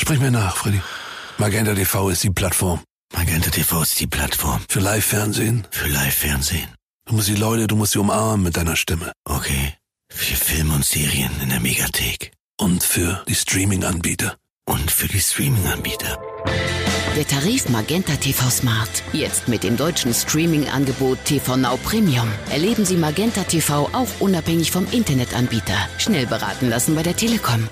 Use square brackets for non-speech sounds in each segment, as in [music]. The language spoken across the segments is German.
Sprich mir nach, Freddy. Magenta TV ist die Plattform. Magenta TV ist die Plattform. Für Live-Fernsehen? Für Live-Fernsehen. Du musst die Leute, du musst sie umarmen mit deiner Stimme. Okay. Für Filme und Serien in der Megathek. Und für die Streaming-Anbieter. Und für die Streaming-Anbieter. Der Tarif Magenta TV Smart. Jetzt mit dem deutschen Streaming-Angebot TV Now Premium. Erleben Sie Magenta TV auch unabhängig vom Internetanbieter. Schnell beraten lassen bei der Telekom.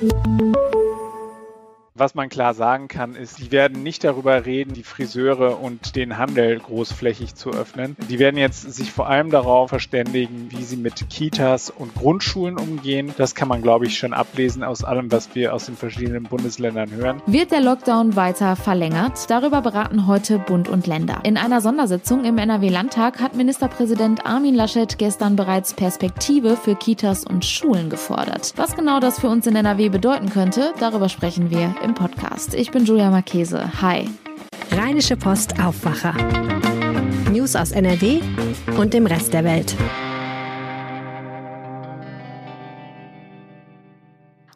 Was man klar sagen kann, ist, die werden nicht darüber reden, die Friseure und den Handel großflächig zu öffnen. Die werden jetzt sich vor allem darauf verständigen, wie sie mit Kitas und Grundschulen umgehen. Das kann man, glaube ich, schon ablesen aus allem, was wir aus den verschiedenen Bundesländern hören. Wird der Lockdown weiter verlängert? Darüber beraten heute Bund und Länder. In einer Sondersitzung im NRW-Landtag hat Ministerpräsident Armin Laschet gestern bereits Perspektive für Kitas und Schulen gefordert. Was genau das für uns in NRW bedeuten könnte, darüber sprechen wir im Podcast. Ich bin Julia Marchese. Hi. Rheinische Post Aufwacher. News aus NRW und dem Rest der Welt.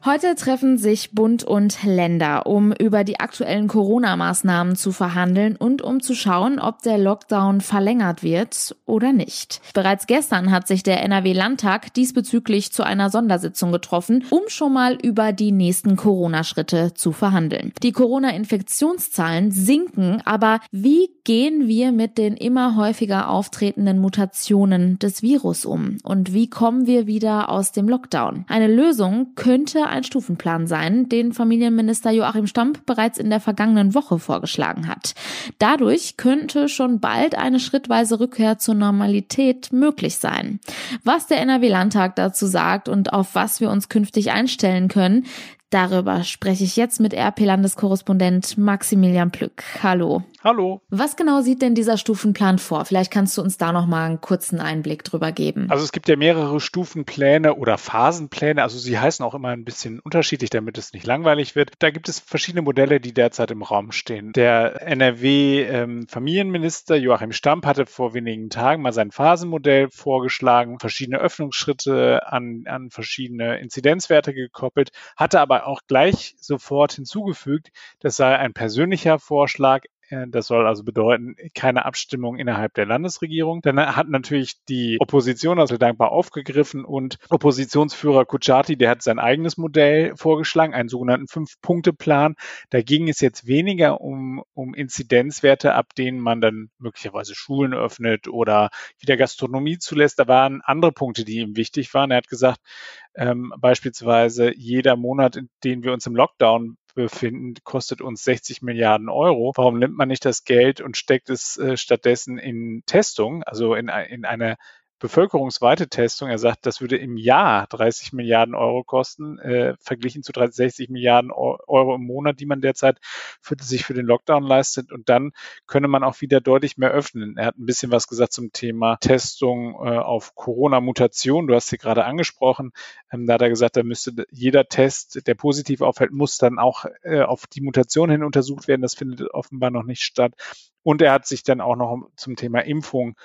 Heute treffen sich Bund und Länder, um über die aktuellen Corona-Maßnahmen zu verhandeln und um zu schauen, ob der Lockdown verlängert wird oder nicht. Bereits gestern hat sich der NRW-Landtag diesbezüglich zu einer Sondersitzung getroffen, um schon mal über die nächsten Corona-Schritte zu verhandeln. Die Corona-Infektionszahlen sinken, aber wie gehen wir mit den immer häufiger auftretenden Mutationen des Virus um? Und wie kommen wir wieder aus dem Lockdown? Eine Lösung könnte ein Stufenplan sein, den Familienminister Joachim Stamp bereits in der vergangenen Woche vorgeschlagen hat. Dadurch könnte schon bald eine schrittweise Rückkehr zur Normalität möglich sein. Was der NRW-Landtag dazu sagt und auf was wir uns künftig einstellen können, Darüber spreche ich jetzt mit RP-Landeskorrespondent Maximilian Plück. Hallo. Hallo. Was genau sieht denn dieser Stufenplan vor? Vielleicht kannst du uns da noch mal einen kurzen Einblick drüber geben. Also es gibt ja mehrere Stufenpläne oder Phasenpläne. Also sie heißen auch immer ein bisschen unterschiedlich, damit es nicht langweilig wird. Da gibt es verschiedene Modelle, die derzeit im Raum stehen. Der NRW-Familienminister ähm, Joachim Stamp hatte vor wenigen Tagen mal sein Phasenmodell vorgeschlagen, verschiedene Öffnungsschritte an, an verschiedene Inzidenzwerte gekoppelt, hatte aber auch gleich sofort hinzugefügt, das sei ein persönlicher Vorschlag. Äh, das soll also bedeuten, keine Abstimmung innerhalb der Landesregierung. Dann hat natürlich die Opposition also dankbar aufgegriffen und Oppositionsführer Kuchati, der hat sein eigenes Modell vorgeschlagen, einen sogenannten Fünf-Punkte-Plan. Da ging es jetzt weniger um, um Inzidenzwerte, ab denen man dann möglicherweise Schulen öffnet oder wieder Gastronomie zulässt. Da waren andere Punkte, die ihm wichtig waren. Er hat gesagt, ähm, beispielsweise jeder Monat, in dem wir uns im Lockdown befinden, kostet uns 60 Milliarden Euro. Warum nimmt man nicht das Geld und steckt es äh, stattdessen in Testung, also in, in eine bevölkerungsweite Testung. Er sagt, das würde im Jahr 30 Milliarden Euro kosten, äh, verglichen zu 60 Milliarden Euro im Monat, die man derzeit für, sich für den Lockdown leistet. Und dann könne man auch wieder deutlich mehr öffnen. Er hat ein bisschen was gesagt zum Thema Testung äh, auf Corona-Mutation. Du hast sie gerade angesprochen. Ähm, da hat er gesagt, da müsste jeder Test, der positiv auffällt, muss dann auch äh, auf die Mutation hin untersucht werden. Das findet offenbar noch nicht statt. Und er hat sich dann auch noch zum Thema Impfung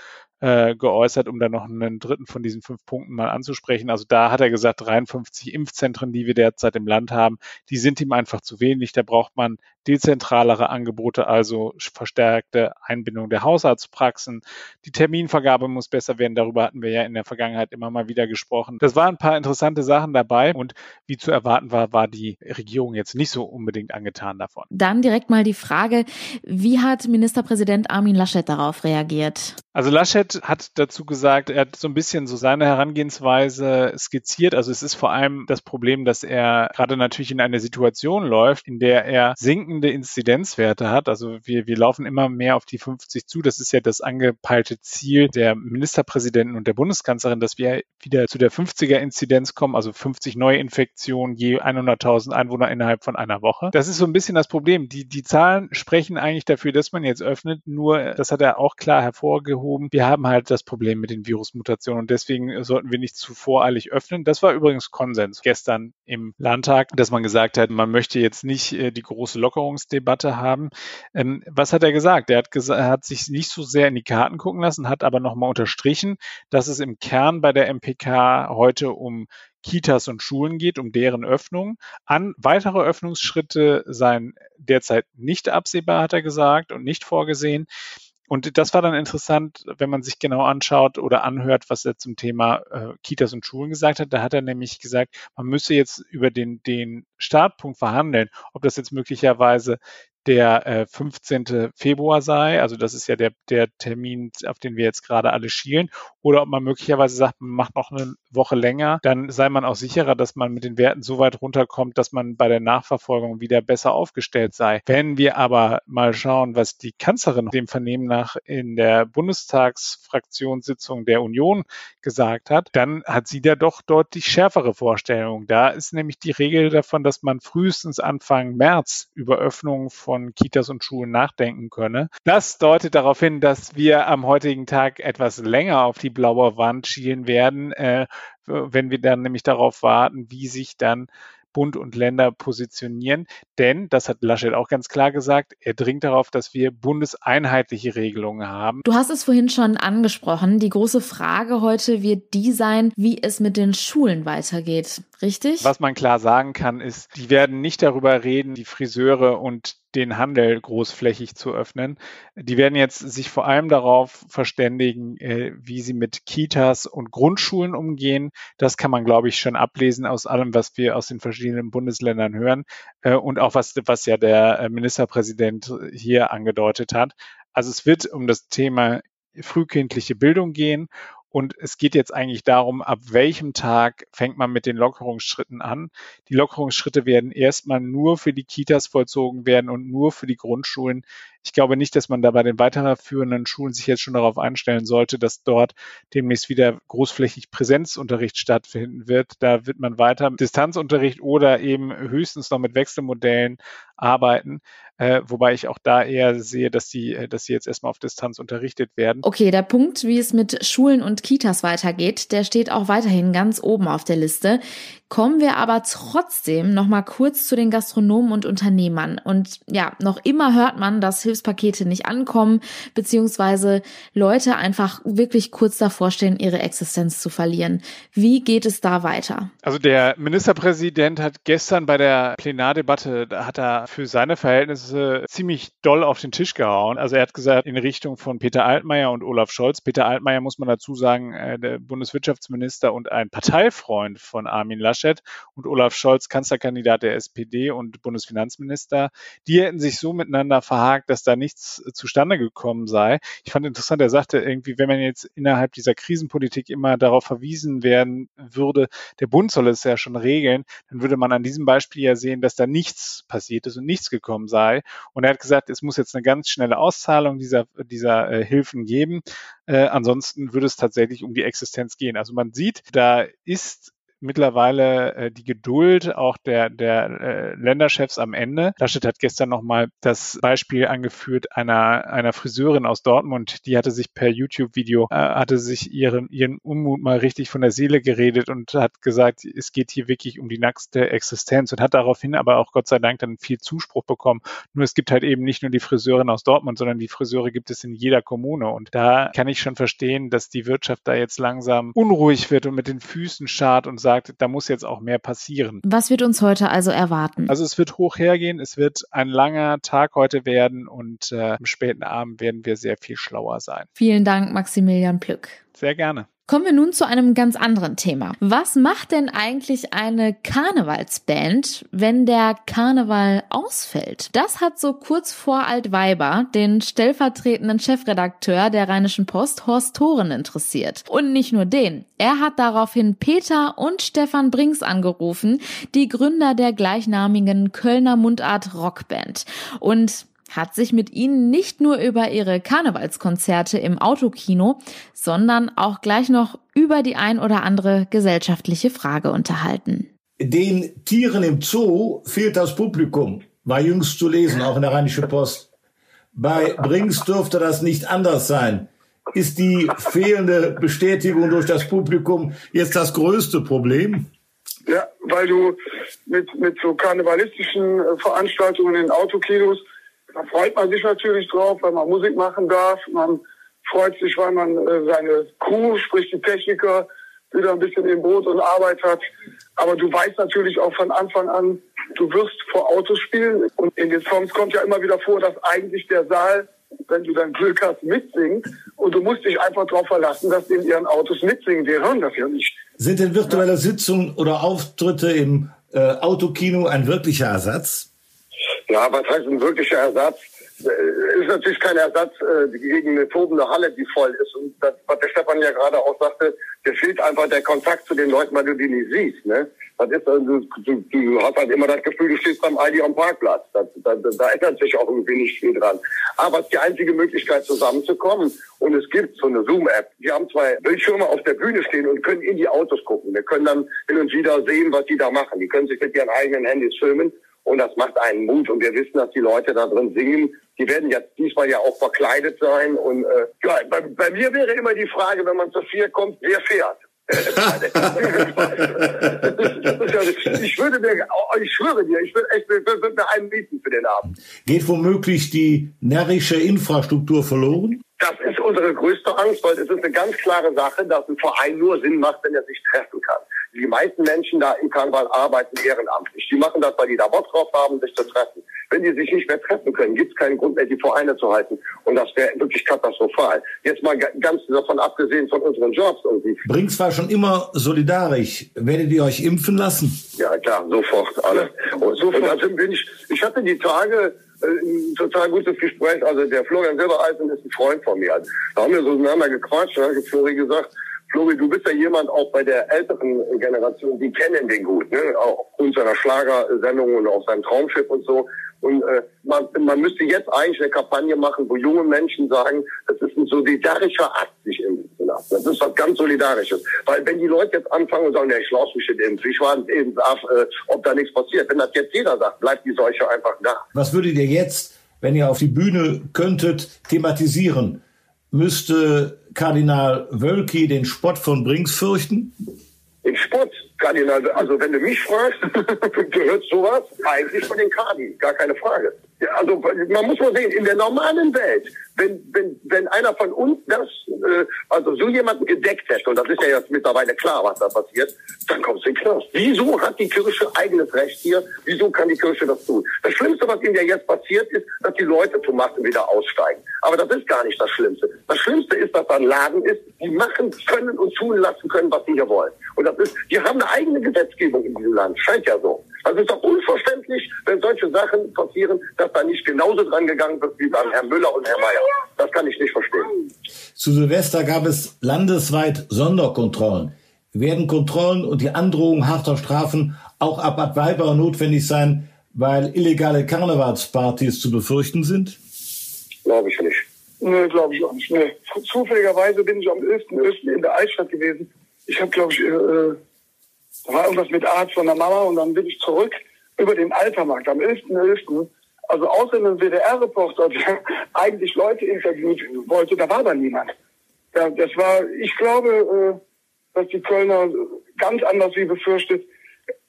äh, geäußert, um dann noch einen dritten von diesen fünf Punkten mal anzusprechen. Also da hat er gesagt, 53 Impfzentren, die wir derzeit im Land haben, die sind ihm einfach zu wenig. Da braucht man dezentralere Angebote, also verstärkte Einbindung der Hausarztpraxen. Die Terminvergabe muss besser werden. Darüber hatten wir ja in der Vergangenheit immer mal wieder gesprochen. Das waren ein paar interessante Sachen dabei und wie zu erwarten war, war die Regierung jetzt nicht so unbedingt angetan davon. Dann direkt mal die Frage, wie hat Ministerpräsident Armin Laschet darauf reagiert? Also Laschet hat dazu gesagt, er hat so ein bisschen so seine Herangehensweise skizziert. Also es ist vor allem das Problem, dass er gerade natürlich in eine Situation läuft, in der er sinkende Inzidenzwerte hat. Also wir, wir laufen immer mehr auf die 50 zu. Das ist ja das angepeilte Ziel der Ministerpräsidenten und der Bundeskanzlerin, dass wir wieder zu der 50er Inzidenz kommen, also 50 Neuinfektionen je 100.000 Einwohner innerhalb von einer Woche. Das ist so ein bisschen das Problem. Die, die Zahlen sprechen eigentlich dafür, dass man jetzt öffnet. Nur, das hat er auch klar hervorgehoben. Wir haben halt das Problem mit den Virusmutationen und deswegen sollten wir nicht zu voreilig öffnen. Das war übrigens Konsens gestern im Landtag, dass man gesagt hat, man möchte jetzt nicht äh, die große Lockerung Bevölkerungsdebatte haben. Ähm, was hat er gesagt? Er hat, gesagt, er hat sich nicht so sehr in die Karten gucken lassen, hat aber nochmal unterstrichen, dass es im Kern bei der MPK heute um Kitas und Schulen geht, um deren Öffnung. An weitere Öffnungsschritte seien derzeit nicht absehbar, hat er gesagt, und nicht vorgesehen. Und das war dann interessant, wenn man sich genau anschaut oder anhört, was er zum Thema äh, Kitas und Schulen gesagt hat. Da hat er nämlich gesagt, man müsse jetzt über den, den Startpunkt verhandeln, ob das jetzt möglicherweise der äh, 15. Februar sei, also das ist ja der, der Termin, auf den wir jetzt gerade alle schielen, oder ob man möglicherweise sagt, man macht noch eine Woche länger, dann sei man auch sicherer, dass man mit den Werten so weit runterkommt, dass man bei der Nachverfolgung wieder besser aufgestellt sei. Wenn wir aber mal schauen, was die Kanzlerin dem Vernehmen nach in der Bundestagsfraktionssitzung der Union gesagt hat, dann hat sie da doch deutlich schärfere Vorstellungen. Da ist nämlich die Regel davon, dass man frühestens Anfang März über Öffnungen von von Kitas und Schulen nachdenken könne. Das deutet darauf hin, dass wir am heutigen Tag etwas länger auf die blaue Wand schielen werden, äh, wenn wir dann nämlich darauf warten, wie sich dann Bund und Länder positionieren. Denn, das hat Laschet auch ganz klar gesagt, er dringt darauf, dass wir bundeseinheitliche Regelungen haben. Du hast es vorhin schon angesprochen. Die große Frage heute wird die sein, wie es mit den Schulen weitergeht. Richtig? Was man klar sagen kann, ist, die werden nicht darüber reden, die Friseure und den Handel großflächig zu öffnen. Die werden jetzt sich vor allem darauf verständigen, äh, wie sie mit Kitas und Grundschulen umgehen. Das kann man, glaube ich, schon ablesen aus allem, was wir aus den verschiedenen Bundesländern hören äh, und auch was, was ja der äh, Ministerpräsident hier angedeutet hat. Also es wird um das Thema frühkindliche Bildung gehen und es geht jetzt eigentlich darum, ab welchem Tag fängt man mit den Lockerungsschritten an. Die Lockerungsschritte werden erstmal nur für die Kitas vollzogen werden und nur für die Grundschulen. Ich glaube nicht, dass man da bei den weiterführenden Schulen sich jetzt schon darauf einstellen sollte, dass dort demnächst wieder großflächig Präsenzunterricht stattfinden wird. Da wird man weiter Distanzunterricht oder eben höchstens noch mit Wechselmodellen arbeiten. Äh, wobei ich auch da eher sehe, dass sie, äh, dass sie jetzt erstmal auf Distanz unterrichtet werden. Okay, der Punkt, wie es mit Schulen und Kitas weitergeht, der steht auch weiterhin ganz oben auf der Liste. Kommen wir aber trotzdem noch mal kurz zu den Gastronomen und Unternehmern. Und ja, noch immer hört man, dass Hilfspakete nicht ankommen, beziehungsweise Leute einfach wirklich kurz davor stehen, ihre Existenz zu verlieren. Wie geht es da weiter? Also der Ministerpräsident hat gestern bei der Plenardebatte, da hat er für seine Verhältnisse ziemlich doll auf den Tisch gehauen. Also er hat gesagt, in Richtung von Peter Altmaier und Olaf Scholz. Peter Altmaier muss man dazu sagen, äh, der Bundeswirtschaftsminister und ein Parteifreund von Armin Laschet. Und Olaf Scholz, Kanzlerkandidat der SPD und Bundesfinanzminister, die hätten sich so miteinander verhakt, dass da nichts zustande gekommen sei. Ich fand interessant, er sagte irgendwie, wenn man jetzt innerhalb dieser Krisenpolitik immer darauf verwiesen werden würde, der Bund soll es ja schon regeln, dann würde man an diesem Beispiel ja sehen, dass da nichts passiert ist und nichts gekommen sei. Und er hat gesagt, es muss jetzt eine ganz schnelle Auszahlung dieser, dieser äh, Hilfen geben. Äh, ansonsten würde es tatsächlich um die Existenz gehen. Also man sieht, da ist mittlerweile äh, die Geduld auch der, der äh, Länderchefs am Ende. Laschet hat gestern nochmal das Beispiel angeführt einer, einer Friseurin aus Dortmund, die hatte sich per YouTube-Video, äh, hatte sich ihren, ihren Unmut mal richtig von der Seele geredet und hat gesagt, es geht hier wirklich um die nackte Existenz und hat daraufhin aber auch Gott sei Dank dann viel Zuspruch bekommen. Nur es gibt halt eben nicht nur die Friseurin aus Dortmund, sondern die Friseure gibt es in jeder Kommune und da kann ich schon verstehen, dass die Wirtschaft da jetzt langsam unruhig wird und mit den Füßen schart und sagt, da muss jetzt auch mehr passieren. Was wird uns heute also erwarten? Also es wird hoch hergehen, es wird ein langer Tag heute werden und äh, am späten Abend werden wir sehr viel schlauer sein. Vielen Dank, Maximilian Plück. Sehr gerne. Kommen wir nun zu einem ganz anderen Thema. Was macht denn eigentlich eine Karnevalsband, wenn der Karneval ausfällt? Das hat so kurz vor Altweiber den stellvertretenden Chefredakteur der Rheinischen Post, Horst Thoren, interessiert. Und nicht nur den. Er hat daraufhin Peter und Stefan Brinks angerufen, die Gründer der gleichnamigen Kölner Mundart Rockband. Und hat sich mit ihnen nicht nur über ihre Karnevalskonzerte im Autokino, sondern auch gleich noch über die ein oder andere gesellschaftliche Frage unterhalten. Den Tieren im Zoo fehlt das Publikum, war jüngst zu lesen, auch in der Rheinischen Post. Bei Brings dürfte das nicht anders sein. Ist die fehlende Bestätigung durch das Publikum jetzt das größte Problem? Ja, weil du mit, mit so karnevalistischen äh, Veranstaltungen in Autokinos da freut man sich natürlich drauf, weil man Musik machen darf. Man freut sich, weil man äh, seine Crew, sprich die Techniker, wieder ein bisschen im Boot und Arbeit hat. Aber du weißt natürlich auch von Anfang an, du wirst vor Autos spielen. Und in den Songs kommt ja immer wieder vor, dass eigentlich der Saal, wenn du dann Glück hast, mitsingt. Und du musst dich einfach darauf verlassen, dass die in ihren Autos mitsingen. Wir hören das ja nicht. Sind denn virtuelle Sitzungen oder Auftritte im äh, Autokino ein wirklicher Ersatz? Ja, was heißt ein wirklicher Ersatz? Äh, ist natürlich kein Ersatz äh, gegen eine tobende Halle, die voll ist. Und das, was der Stefan ja gerade auch sagte, der fehlt einfach der Kontakt zu den Leuten, weil du die nicht siehst. Ne? Das ist, also, du, du hast halt immer das Gefühl, du stehst beim Aldi am Parkplatz. Da, da, da ändert sich auch irgendwie nicht viel dran. Aber es ist die einzige Möglichkeit, zusammenzukommen. Und es gibt so eine Zoom-App. Wir haben zwei Bildschirme auf der Bühne stehen und können in die Autos gucken. Wir können dann hin und wieder sehen, was die da machen. Die können sich mit ihren eigenen Handys filmen und das macht einen Mut. Und wir wissen, dass die Leute da drin singen. Die werden jetzt diesmal ja auch verkleidet sein. Und äh, ja, bei, bei mir wäre immer die Frage, wenn man zu vier kommt, wer fährt? [laughs] ich würde mir, ich schwöre dir, ich würde echt, würde mir einen bieten für den Abend. Geht womöglich die närrische Infrastruktur verloren? Das ist unsere größte Angst, weil es ist eine ganz klare Sache, dass ein Verein nur Sinn macht, wenn er sich treffen kann. Die meisten Menschen da im Karneval arbeiten ehrenamtlich. Die machen das, weil die da Bock drauf haben, sich zu treffen. Wenn die sich nicht mehr treffen können, gibt es keinen Grund mehr, die Vereine zu halten. Und das wäre wirklich katastrophal. Jetzt mal ganz davon abgesehen von unseren Jobs irgendwie. Brinks war schon immer solidarisch. Werdet ihr euch impfen lassen? Ja, klar, sofort, alle. Und, sofort. und also bin ich, ich hatte die Tage, äh, ein total gutes Gespräch. Also der Florian Silbereisen ist ein Freund von mir. Da haben wir so miteinander gequatscht. Da hat Flori gesagt, Flori, du bist ja jemand auch bei der älteren Generation, die kennen den gut, ne? auch aufgrund seiner Schlagersendung und auch sein Traumschiff und so. Und äh, man, man müsste jetzt eigentlich eine Kampagne machen, wo junge Menschen sagen, das ist ein solidarischer Akt, sich impfen zu lassen. Das ist was ganz Solidarisches. Weil wenn die Leute jetzt anfangen und sagen, ja, ich lasse mich nicht impfen, ich war eben darf, äh, ob da nichts passiert. Wenn das jetzt jeder sagt, bleibt die Seuche einfach da. Was würdet ihr jetzt, wenn ihr auf die Bühne könntet, thematisieren? Müsste Kardinal Wölki den Spott von Brinks fürchten? Den Spott? Kardinal, also wenn du mich fragst, [laughs] gehört sowas eigentlich von den Kadi, gar keine Frage. Also man muss mal sehen, in der normalen Welt, wenn, wenn, wenn einer von uns das, äh, also so jemanden gedeckt hätte, und das ist ja jetzt mittlerweile klar, was da passiert, dann kommst du in Knast. Wieso hat die Kirche eigenes Recht hier? Wieso kann die Kirche das tun? Das Schlimmste, was ihnen ja jetzt passiert, ist, dass die Leute zum Massen wieder aussteigen. Aber das ist gar nicht das Schlimmste. Das Schlimmste ist, dass da ein Laden ist, die machen können und tun lassen können, was sie hier wollen. Und das ist, die haben eine eigene Gesetzgebung in diesem Land. Scheint ja so. Also ist doch unverständlich, wenn solche Sachen passieren, dass da nicht genauso dran gegangen wird wie beim Herrn Müller und Herrn Mayer. Das kann ich nicht verstehen. Zu Silvester gab es landesweit Sonderkontrollen. Werden Kontrollen und die Androhung harter Strafen auch ab Bad Weiber notwendig sein, weil illegale Karnevalspartys zu befürchten sind? Glaube ich nicht. Nee, glaube ich auch nicht. Nee. Zufälligerweise bin ich am 11.11. in der Altstadt gewesen. Ich habe, glaube ich, äh, da war irgendwas mit Arzt von der Mama und dann bin ich zurück über den Altermarkt am 11.11. .11. Also außer einem WDR-Reporter, der [laughs] eigentlich Leute interviewt wollte, da war aber niemand. Ja, das war, ich glaube, äh, dass die Kölner ganz anders wie befürchtet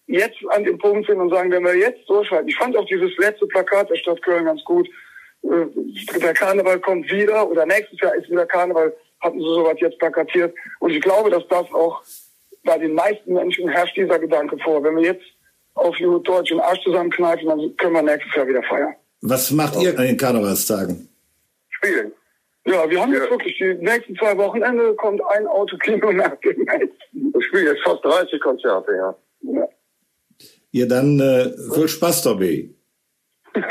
jetzt an dem Punkt sind und sagen, wenn wir jetzt durchhalten. Ich fand auch dieses letzte Plakat der Stadt Köln ganz gut. Äh, der Karneval kommt wieder oder nächstes Jahr ist wieder Karneval, hatten sie sowas jetzt plakatiert. Und ich glaube, dass das auch bei den meisten Menschen herrscht dieser Gedanke vor. Wenn wir jetzt auf gut Deutsch den Arsch zusammenkneifen, dann können wir nächstes Jahr wieder feiern. Was macht ihr an den Karnevalstagen? Spielen. Ja, wir haben ja. jetzt wirklich die nächsten zwei Wochenende kommt ein Autokino nach dem nächsten. Ich spiele jetzt fast 30 Konzerte, ja. ja. Ihr dann äh, viel Spaß [laughs] dabei. [laughs] das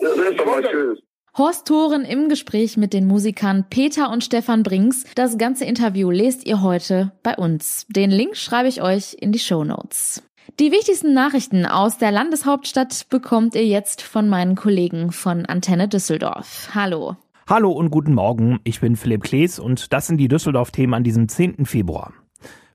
ist doch mal schön. Horst Thoren im Gespräch mit den Musikern Peter und Stefan Brinks. Das ganze Interview lest ihr heute bei uns. Den Link schreibe ich euch in die Show Notes. Die wichtigsten Nachrichten aus der Landeshauptstadt bekommt ihr jetzt von meinen Kollegen von Antenne Düsseldorf. Hallo. Hallo und guten Morgen. Ich bin Philipp Klees und das sind die Düsseldorf-Themen an diesem 10. Februar.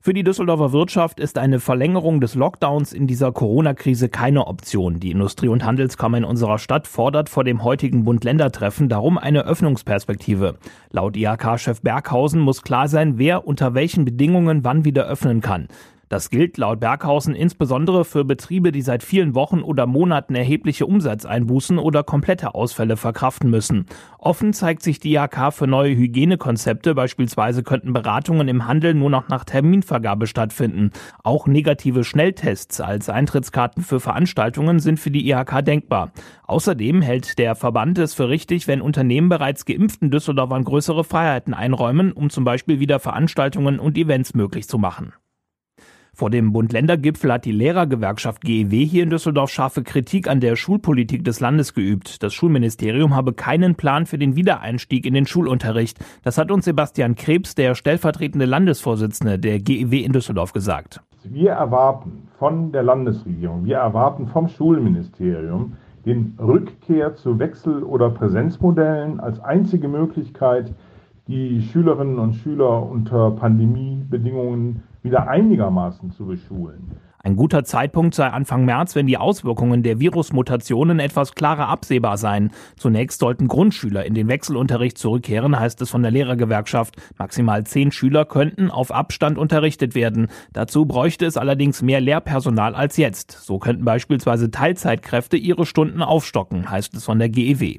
Für die Düsseldorfer Wirtschaft ist eine Verlängerung des Lockdowns in dieser Corona-Krise keine Option. Die Industrie- und Handelskammer in unserer Stadt fordert vor dem heutigen Bund-Länder-Treffen darum eine Öffnungsperspektive. Laut IHK-Chef Berghausen muss klar sein, wer unter welchen Bedingungen wann wieder öffnen kann. Das gilt laut Berghausen insbesondere für Betriebe, die seit vielen Wochen oder Monaten erhebliche Umsatzeinbußen oder komplette Ausfälle verkraften müssen. Offen zeigt sich die IHK für neue Hygienekonzepte. Beispielsweise könnten Beratungen im Handel nur noch nach Terminvergabe stattfinden. Auch negative Schnelltests als Eintrittskarten für Veranstaltungen sind für die IHK denkbar. Außerdem hält der Verband es für richtig, wenn Unternehmen bereits geimpften Düsseldorfern größere Freiheiten einräumen, um zum Beispiel wieder Veranstaltungen und Events möglich zu machen. Vor dem Bund-Länder-Gipfel hat die Lehrergewerkschaft GEW hier in Düsseldorf scharfe Kritik an der Schulpolitik des Landes geübt. Das Schulministerium habe keinen Plan für den Wiedereinstieg in den Schulunterricht. Das hat uns Sebastian Krebs, der stellvertretende Landesvorsitzende der GEW in Düsseldorf, gesagt. Wir erwarten von der Landesregierung, wir erwarten vom Schulministerium den Rückkehr zu Wechsel- oder Präsenzmodellen als einzige Möglichkeit, die Schülerinnen und Schüler unter Pandemiebedingungen wieder einigermaßen zu beschulen. Ein guter Zeitpunkt sei Anfang März, wenn die Auswirkungen der Virusmutationen etwas klarer absehbar seien. Zunächst sollten Grundschüler in den Wechselunterricht zurückkehren, heißt es von der Lehrergewerkschaft. Maximal zehn Schüler könnten auf Abstand unterrichtet werden. Dazu bräuchte es allerdings mehr Lehrpersonal als jetzt. So könnten beispielsweise Teilzeitkräfte ihre Stunden aufstocken, heißt es von der GEW.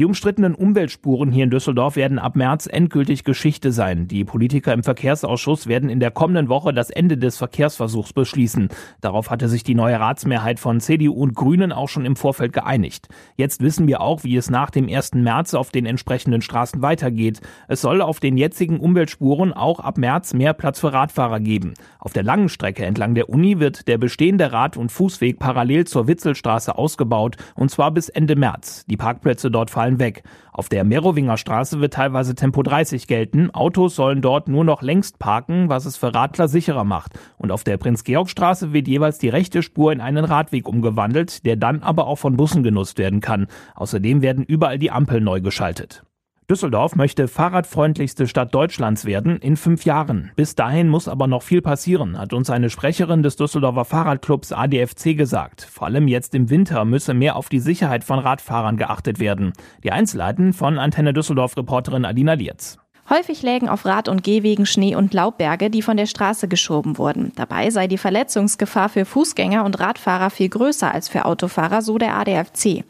Die umstrittenen Umweltspuren hier in Düsseldorf werden ab März endgültig Geschichte sein. Die Politiker im Verkehrsausschuss werden in der kommenden Woche das Ende des Verkehrsversuchs beschließen. Darauf hatte sich die neue Ratsmehrheit von CDU und Grünen auch schon im Vorfeld geeinigt. Jetzt wissen wir auch, wie es nach dem 1. März auf den entsprechenden Straßen weitergeht. Es soll auf den jetzigen Umweltspuren auch ab März mehr Platz für Radfahrer geben. Auf der langen Strecke entlang der Uni wird der bestehende Rad- und Fußweg parallel zur Witzelstraße ausgebaut, und zwar bis Ende März. Die Parkplätze dort fallen fallen weg. Auf der Merowinger Straße wird teilweise Tempo 30 gelten. Autos sollen dort nur noch längst parken, was es für Radler sicherer macht. Und auf der Prinz-Georg-Straße wird jeweils die rechte Spur in einen Radweg umgewandelt, der dann aber auch von Bussen genutzt werden kann. Außerdem werden überall die Ampeln neu geschaltet. Düsseldorf möchte fahrradfreundlichste Stadt Deutschlands werden in fünf Jahren. Bis dahin muss aber noch viel passieren, hat uns eine Sprecherin des Düsseldorfer Fahrradclubs ADFC gesagt. Vor allem jetzt im Winter müsse mehr auf die Sicherheit von Radfahrern geachtet werden. Die Einzelheiten von Antenne Düsseldorf Reporterin Alina Lietz. Häufig lägen auf Rad- und Gehwegen Schnee- und Laubberge, die von der Straße geschoben wurden. Dabei sei die Verletzungsgefahr für Fußgänger und Radfahrer viel größer als für Autofahrer, so der ADFC.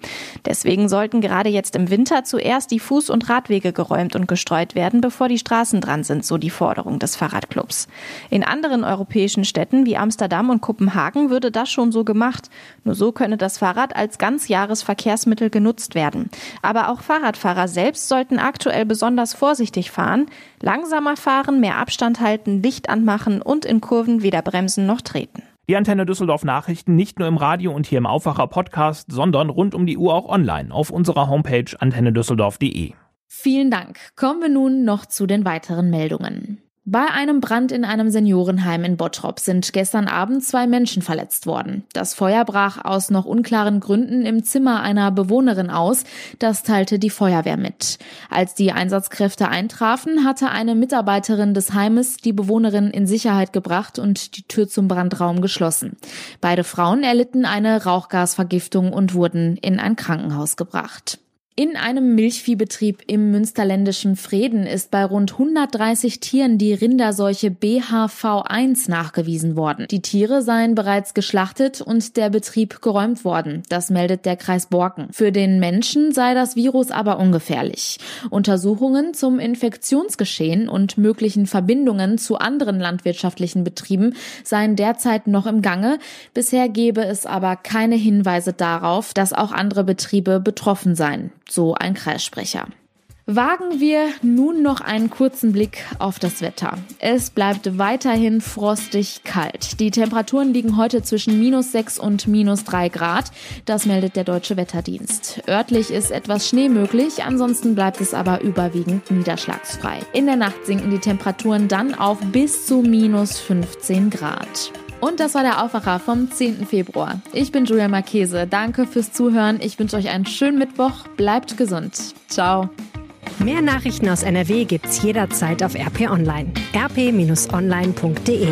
Deswegen sollten gerade jetzt im Winter zuerst die Fuß- und Radwege geräumt und gestreut werden, bevor die Straßen dran sind, so die Forderung des Fahrradclubs. In anderen europäischen Städten wie Amsterdam und Kopenhagen würde das schon so gemacht. Nur so könne das Fahrrad als Ganzjahresverkehrsmittel genutzt werden. Aber auch Fahrradfahrer selbst sollten aktuell besonders vorsichtig fahren fahren, langsamer fahren, mehr Abstand halten, Licht anmachen und in Kurven weder bremsen noch treten. Die Antenne Düsseldorf Nachrichten nicht nur im Radio und hier im Aufwacher Podcast, sondern rund um die Uhr auch online auf unserer Homepage antennedüsseldorf.de. Vielen Dank. Kommen wir nun noch zu den weiteren Meldungen. Bei einem Brand in einem Seniorenheim in Bottrop sind gestern Abend zwei Menschen verletzt worden. Das Feuer brach aus noch unklaren Gründen im Zimmer einer Bewohnerin aus. Das teilte die Feuerwehr mit. Als die Einsatzkräfte eintrafen, hatte eine Mitarbeiterin des Heimes die Bewohnerin in Sicherheit gebracht und die Tür zum Brandraum geschlossen. Beide Frauen erlitten eine Rauchgasvergiftung und wurden in ein Krankenhaus gebracht. In einem Milchviehbetrieb im münsterländischen Freden ist bei rund 130 Tieren die Rinderseuche BHV1 nachgewiesen worden. Die Tiere seien bereits geschlachtet und der Betrieb geräumt worden. Das meldet der Kreis Borken. Für den Menschen sei das Virus aber ungefährlich. Untersuchungen zum Infektionsgeschehen und möglichen Verbindungen zu anderen landwirtschaftlichen Betrieben seien derzeit noch im Gange. Bisher gebe es aber keine Hinweise darauf, dass auch andere Betriebe betroffen seien so ein Kreissprecher. Wagen wir nun noch einen kurzen Blick auf das Wetter. Es bleibt weiterhin frostig kalt. Die Temperaturen liegen heute zwischen minus 6 und minus 3 Grad. Das meldet der Deutsche Wetterdienst. Örtlich ist etwas Schnee möglich, ansonsten bleibt es aber überwiegend niederschlagsfrei. In der Nacht sinken die Temperaturen dann auf bis zu minus 15 Grad. Und das war der Aufwacher vom 10. Februar. Ich bin Julia Marchese. Danke fürs Zuhören. Ich wünsche euch einen schönen Mittwoch. Bleibt gesund. Ciao. Mehr Nachrichten aus NRW gibt's jederzeit auf RP Online. rp-online.de